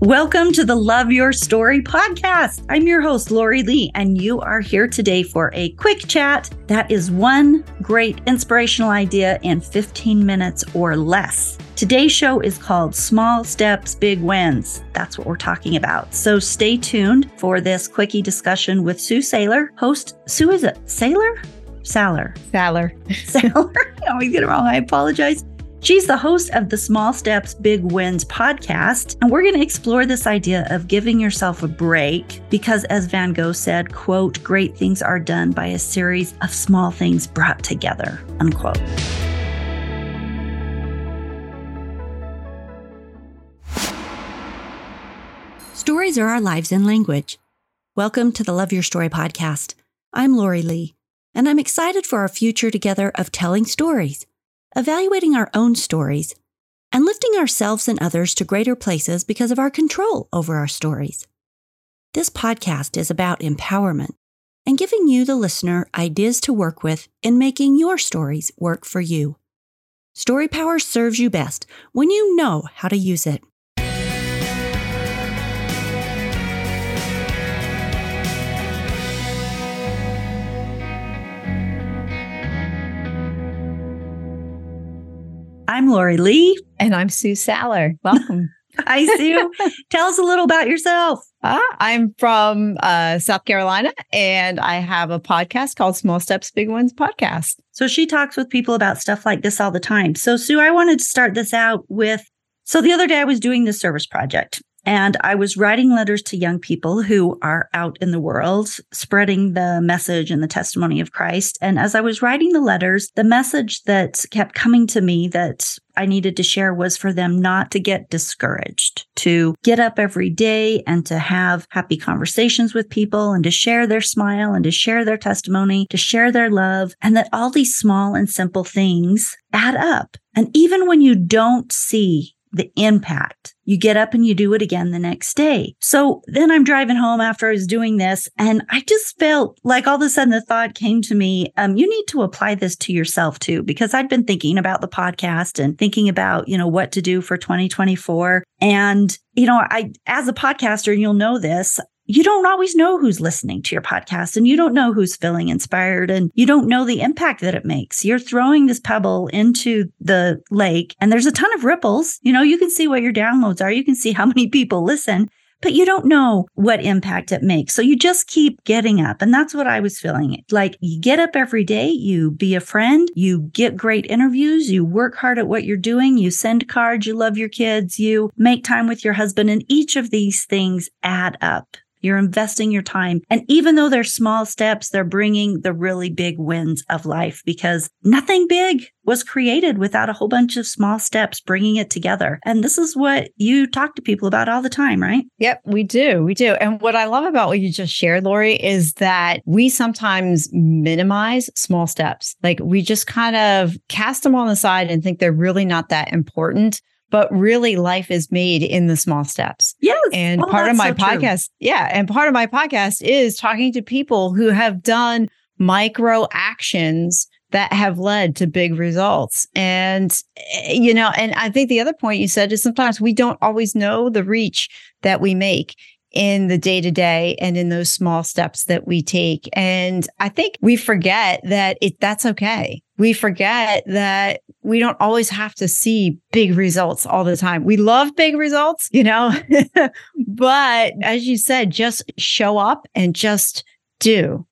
Welcome to the Love Your Story podcast. I'm your host, Lori Lee, and you are here today for a quick chat that is one great inspirational idea in 15 minutes or less. Today's show is called Small Steps, Big Wins. That's what we're talking about. So stay tuned for this quickie discussion with Sue Saylor. Host, Sue, is it Saylor? Saller. Saller. Saylor. I always oh, get it wrong. I apologize. She's the host of the Small Steps, Big Wins podcast, and we're going to explore this idea of giving yourself a break because as Van Gogh said, quote, great things are done by a series of small things brought together, unquote. Stories are our lives in language. Welcome to the Love Your Story podcast. I'm Lori Lee, and I'm excited for our future together of telling stories evaluating our own stories, and lifting ourselves and others to greater places because of our control over our stories. This podcast is about empowerment and giving you, the listener, ideas to work with in making your stories work for you. Story power serves you best when you know how to use it. I'm Lori Lee. And I'm Sue Saller. Welcome. Hi, Sue. Tell us a little about yourself. Uh, I'm from uh, South Carolina and I have a podcast called Small Steps, Big Wins Podcast. So she talks with people about stuff like this all the time. So, Sue, I wanted to start this out with so the other day I was doing this service project and I was writing letters to young people who are out in the world, spreading the message and the testimony of Christ. And as I was writing the letters, the message that kept coming to me that I needed to share was for them not to get discouraged, to get up every day and to have happy conversations with people and to share their smile and to share their testimony, to share their love, and that all these small and simple things add up. And even when you don't see the impact. You get up and you do it again the next day. So then I'm driving home after I was doing this and I just felt like all of a sudden the thought came to me, um, you need to apply this to yourself too, because I'd been thinking about the podcast and thinking about, you know, what to do for 2024. And, you know, I, as a podcaster, you'll know this, you don't always know who's listening to your podcast and you don't know who's feeling inspired and you don't know the impact that it makes. You're throwing this pebble into the lake and there's a ton of ripples. You know, you can see what your downloads are. You can see how many people listen, but you don't know what impact it makes. So you just keep getting up. And that's what I was feeling. Like you get up every day, you be a friend, you get great interviews, you work hard at what you're doing, you send cards, you love your kids, you make time with your husband. And each of these things add up. You're investing your time. And even though they're small steps, they're bringing the really big wins of life because nothing big was created without a whole bunch of small steps bringing it together. And this is what you talk to people about all the time, right? Yep, we do. We do. And what I love about what you just shared, Lori, is that we sometimes minimize small steps. Like we just kind of cast them on the side and think they're really not that important but really life is made in the small steps. Yes. And oh, part of my so podcast, true. yeah. And part of my podcast is talking to people who have done micro actions that have led to big results. And, eh, you know, and I think the other point you said is sometimes we don't always know the reach that we make in the day to day and in those small steps that we take. And I think we forget that it, that's okay. We forget that we don't always have to see big results all the time. We love big results, you know, but as you said, just show up and just do.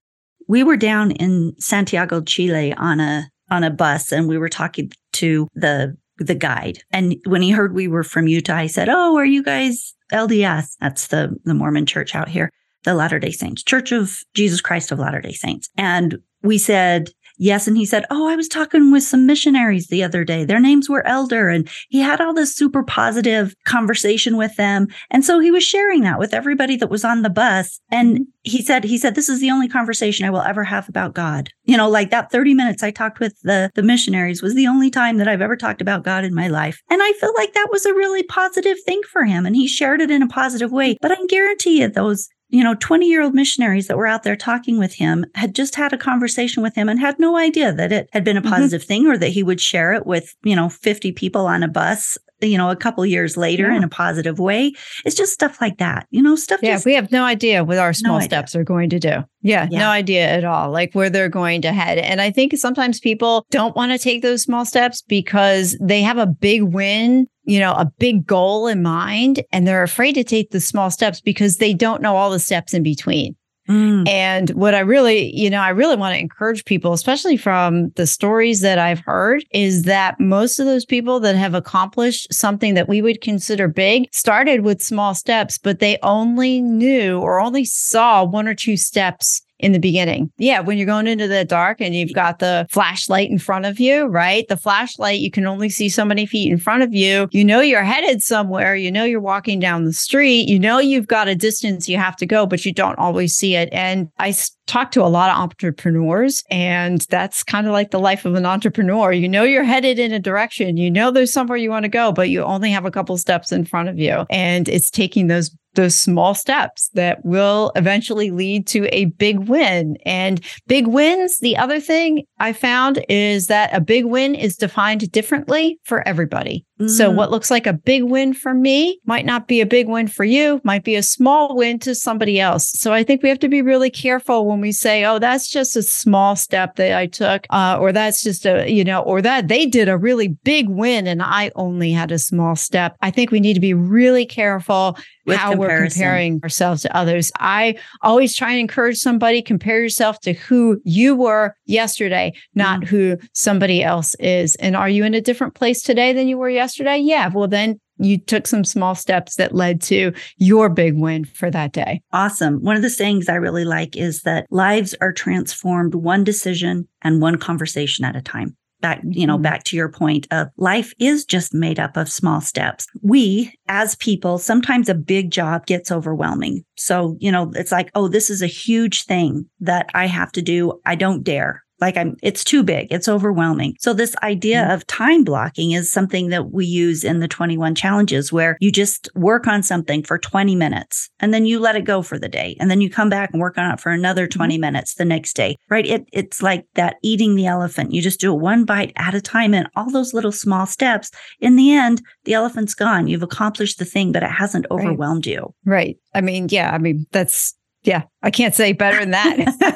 We were down in Santiago, Chile on a on a bus and we were talking to the the guide. And when he heard we were from Utah, he said, "Oh, are you guys LDS? That's the the Mormon church out here, the Latter-day Saints, Church of Jesus Christ of Latter-day Saints." And we said, Yes. And he said, Oh, I was talking with some missionaries the other day. Their names were Elder. And he had all this super positive conversation with them. And so he was sharing that with everybody that was on the bus. And mm-hmm. he said, he said, this is the only conversation I will ever have about God. You know, like that 30 minutes I talked with the, the missionaries was the only time that I've ever talked about God in my life. And I feel like that was a really positive thing for him. And he shared it in a positive way. But I guarantee you those you know, 20 year old missionaries that were out there talking with him had just had a conversation with him and had no idea that it had been a mm-hmm. positive mm-hmm. thing or that he would share it with, you know, 50 people on a bus you know, a couple years later yeah. in a positive way. It's just stuff like that, you know, stuff. Yeah, just, we have no idea what our small no steps are going to do. Yeah, yeah, no idea at all, like where they're going to head. And I think sometimes people don't want to take those small steps because they have a big win you know, a big goal in mind and they're afraid to take the small steps because they don't know all the steps in between. Mm. And what I really, you know, I really want to encourage people, especially from the stories that I've heard, is that most of those people that have accomplished something that we would consider big started with small steps, but they only knew or only saw one or two steps in the beginning. Yeah, when you're going into the dark and you've got the flashlight in front of you, right? The flashlight, you can only see so many feet in front of you. You know you're headed somewhere. You know you're walking down the street. You know you've got a distance you have to go, but you don't always see it. And I talk to a lot of entrepreneurs, and that's kind of like the life of an entrepreneur. You know you're headed in a direction. You know there's somewhere you want to go, but you only have a couple steps in front of you. And it's taking those those small steps that will eventually lead to a big win. And big wins, the other thing I found is that a big win is defined differently for everybody. Mm. So, what looks like a big win for me might not be a big win for you, might be a small win to somebody else. So, I think we have to be really careful when we say, oh, that's just a small step that I took, uh, or that's just a, you know, or that they did a really big win and I only had a small step. I think we need to be really careful with how comparison. we're comparing ourselves to others. I always try and encourage somebody compare yourself to who you were yesterday, not mm. who somebody else is. And are you in a different place today than you were yesterday? Yeah. Well, then you took some small steps that led to your big win for that day. Awesome. One of the sayings I really like is that lives are transformed one decision and one conversation at a time back you know mm-hmm. back to your point of life is just made up of small steps we as people sometimes a big job gets overwhelming so you know it's like oh this is a huge thing that i have to do i don't dare like I'm, it's too big. It's overwhelming. So this idea mm-hmm. of time blocking is something that we use in the 21 challenges where you just work on something for 20 minutes and then you let it go for the day. And then you come back and work on it for another mm-hmm. 20 mm-hmm. minutes the next day, right? It, it's like that eating the elephant. You just do it one bite at a time and all those little small steps. In the end, the elephant's gone. You've accomplished the thing, but it hasn't overwhelmed right. you. Right. I mean, yeah, I mean, that's yeah, I can't say better than that.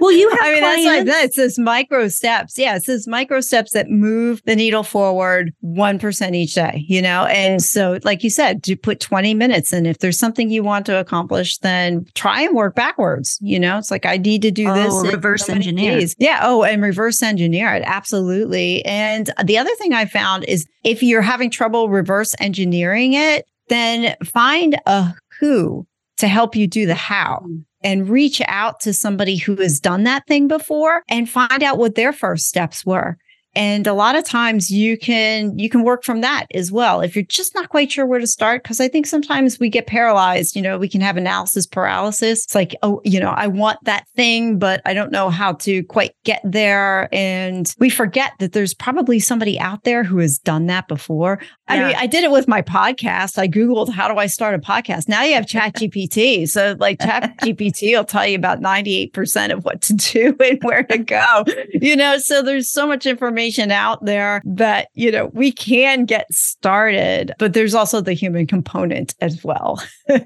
well, you have. I mean, clients. that's like that. It says micro steps. Yeah, it says micro steps that move the needle forward one percent each day. You know, and so, like you said, to put twenty minutes, and if there's something you want to accomplish, then try and work backwards. You know, it's like I need to do oh, this. Reverse so engineer. Days. Yeah. Oh, and reverse engineer it absolutely. And the other thing I found is if you're having trouble reverse engineering it, then find a who to help you do the how mm. And reach out to somebody who has done that thing before and find out what their first steps were and a lot of times you can you can work from that as well if you're just not quite sure where to start because i think sometimes we get paralyzed you know we can have analysis paralysis. It's like oh you know i want that thing but i don't know how to quite get there. And we forget that there's probably somebody out there who has done that before. Yeah. i mean i did it with my podcast. I googled how do i start a podcast? Now you have chat gpt so like chat gpt will tell you about 98% of what to do and where to go. You know so there's so much information information out there that, you know, we can get started, but there's also the human component as well.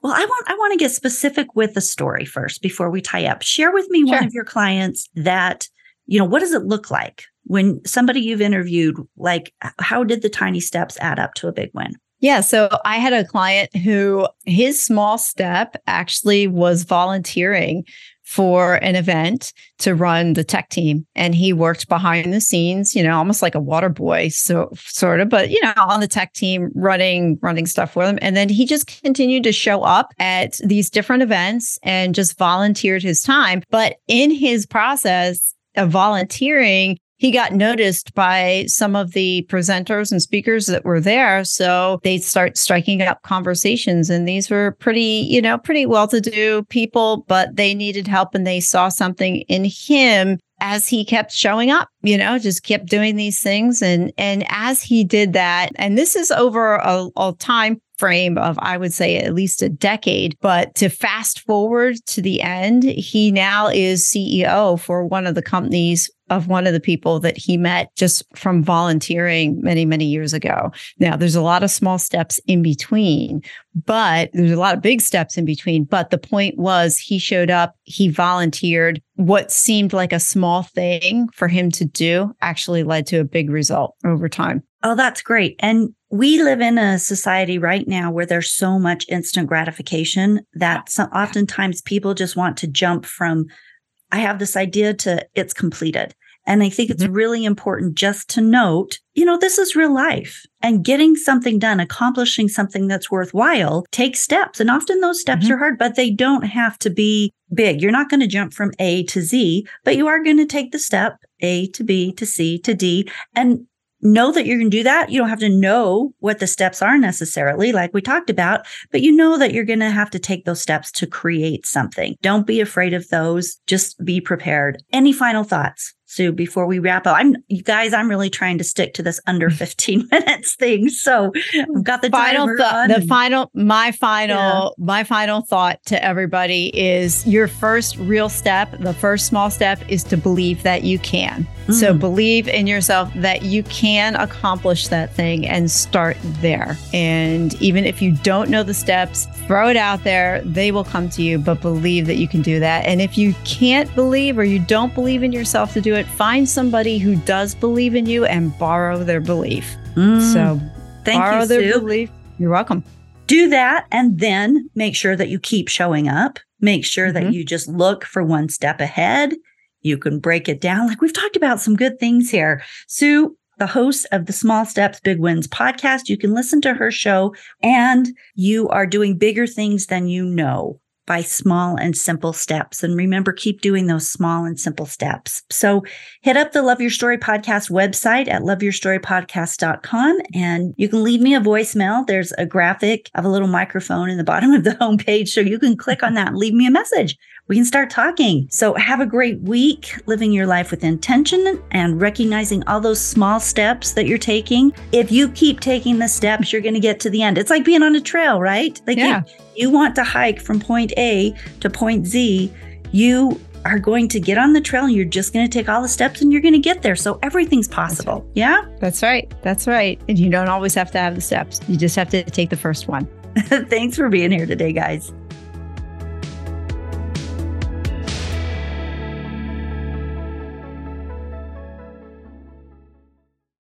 Well, I want I want to get specific with the story first before we tie up. Share with me sure. one of your clients that, you know, what does it look like when somebody you've interviewed, like how did the tiny steps add up to a big win? Yeah. So I had a client who his small step actually was volunteering for an event to run the tech team. And he worked behind the scenes you know almost like a water boy so sort of but you know on the tech team running running stuff for them. And then he just continued to show up at these different events and just volunteered his time. But in his process of volunteering he got noticed by some of the presenters and speakers that were there. So they start striking up conversations. And these were pretty, you know, pretty well to do people, but they needed help and they saw something in him as he kept showing up, you know, just kept doing these things. And, and as he did that, and this is over a, a time frame of, I would say, at least a decade. But to fast forward to the end, he now is CEO for one of the companies of one of the people that he met just from volunteering many, many years ago. Now, there's a lot of small steps in between, but there's a lot of big steps in between. But the point was, he showed up, he volunteered. What seemed like a small thing for him to do actually led to a big result over time. Oh, that's great. And we live in a society right now where there's so much instant gratification that some, oftentimes people just want to jump from, I have this idea to it's completed. And I think it's mm-hmm. really important just to note, you know, this is real life and getting something done, accomplishing something that's worthwhile takes steps. And often those steps mm-hmm. are hard, but they don't have to be big. You're not going to jump from A to Z, but you are going to take the step A to B to C to D. And know that you're going to do that. You don't have to know what the steps are necessarily, like we talked about, but you know that you're going to have to take those steps to create something. Don't be afraid of those. Just be prepared. Any final thoughts? Sue, before we wrap up, I'm you guys, I'm really trying to stick to this under 15 minutes thing. So I've got the final thought. The final, my final, yeah. my final thought to everybody is your first real step, the first small step is to believe that you can. Mm. So believe in yourself that you can accomplish that thing and start there. And even if you don't know the steps, throw it out there. They will come to you, but believe that you can do that. And if you can't believe or you don't believe in yourself to do it, find somebody who does believe in you and borrow their belief. Mm, so thank borrow you, their Sue. belief. You're welcome. Do that and then make sure that you keep showing up. Make sure mm-hmm. that you just look for one step ahead. You can break it down. Like we've talked about some good things here. Sue, the host of the Small Steps, Big Wins podcast, you can listen to her show and you are doing bigger things than you know by small and simple steps. And remember, keep doing those small and simple steps. So hit up the Love Your Story podcast website at loveyourstorypodcast.com and you can leave me a voicemail. There's a graphic of a little microphone in the bottom of the homepage. So you can click on that and leave me a message we can start talking. So have a great week living your life with intention and recognizing all those small steps that you're taking. If you keep taking the steps, you're going to get to the end. It's like being on a trail, right? Like yeah. you want to hike from point A to point Z, you are going to get on the trail and you're just going to take all the steps and you're going to get there. So everything's possible. That's right. Yeah. That's right. That's right. And you don't always have to have the steps. You just have to take the first one. Thanks for being here today, guys.